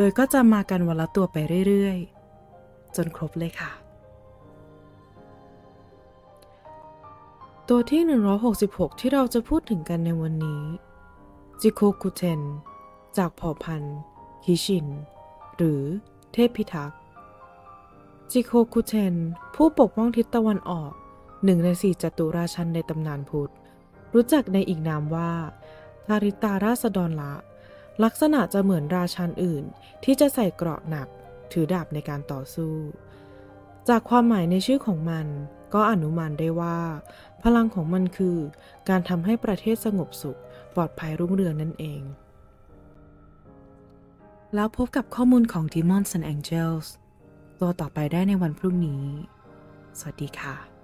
โดยก็จะมากันวันละตัวไปเรื่อยๆ จนครบเลยค่ะ ตัวที่ 166 ที่เราจะพูดถึงกันในวันนี้ จิโคคุเทน จากเผ่าพันธุ์ฮิชิน หรือเทพพิทักษ์จิโคคุเทน ผู้ปกป้องทิศตะวันออกหนึ่งในสี่จตุราชันในตำนานพุทธ รู้จักในอีกนามว่าคาริตาราษฎรละ ลักษณะจะเหมือนราชันอื่นที่จะใส่เกราะหนัก ถือดาบในการต่อสู้ จากความหมายในชื่อของมัน ก็อนุมานได้ว่า พลังของมันคือ การทำให้ประเทศสงบสุข ปลอดภัยรุ่งเรืองนั่นเอง แล้วพบกับข้อมูลของ Demons and Angels ตัวต่อไปได้ในวันพรุ่งนี้ สวัสดีค่ะ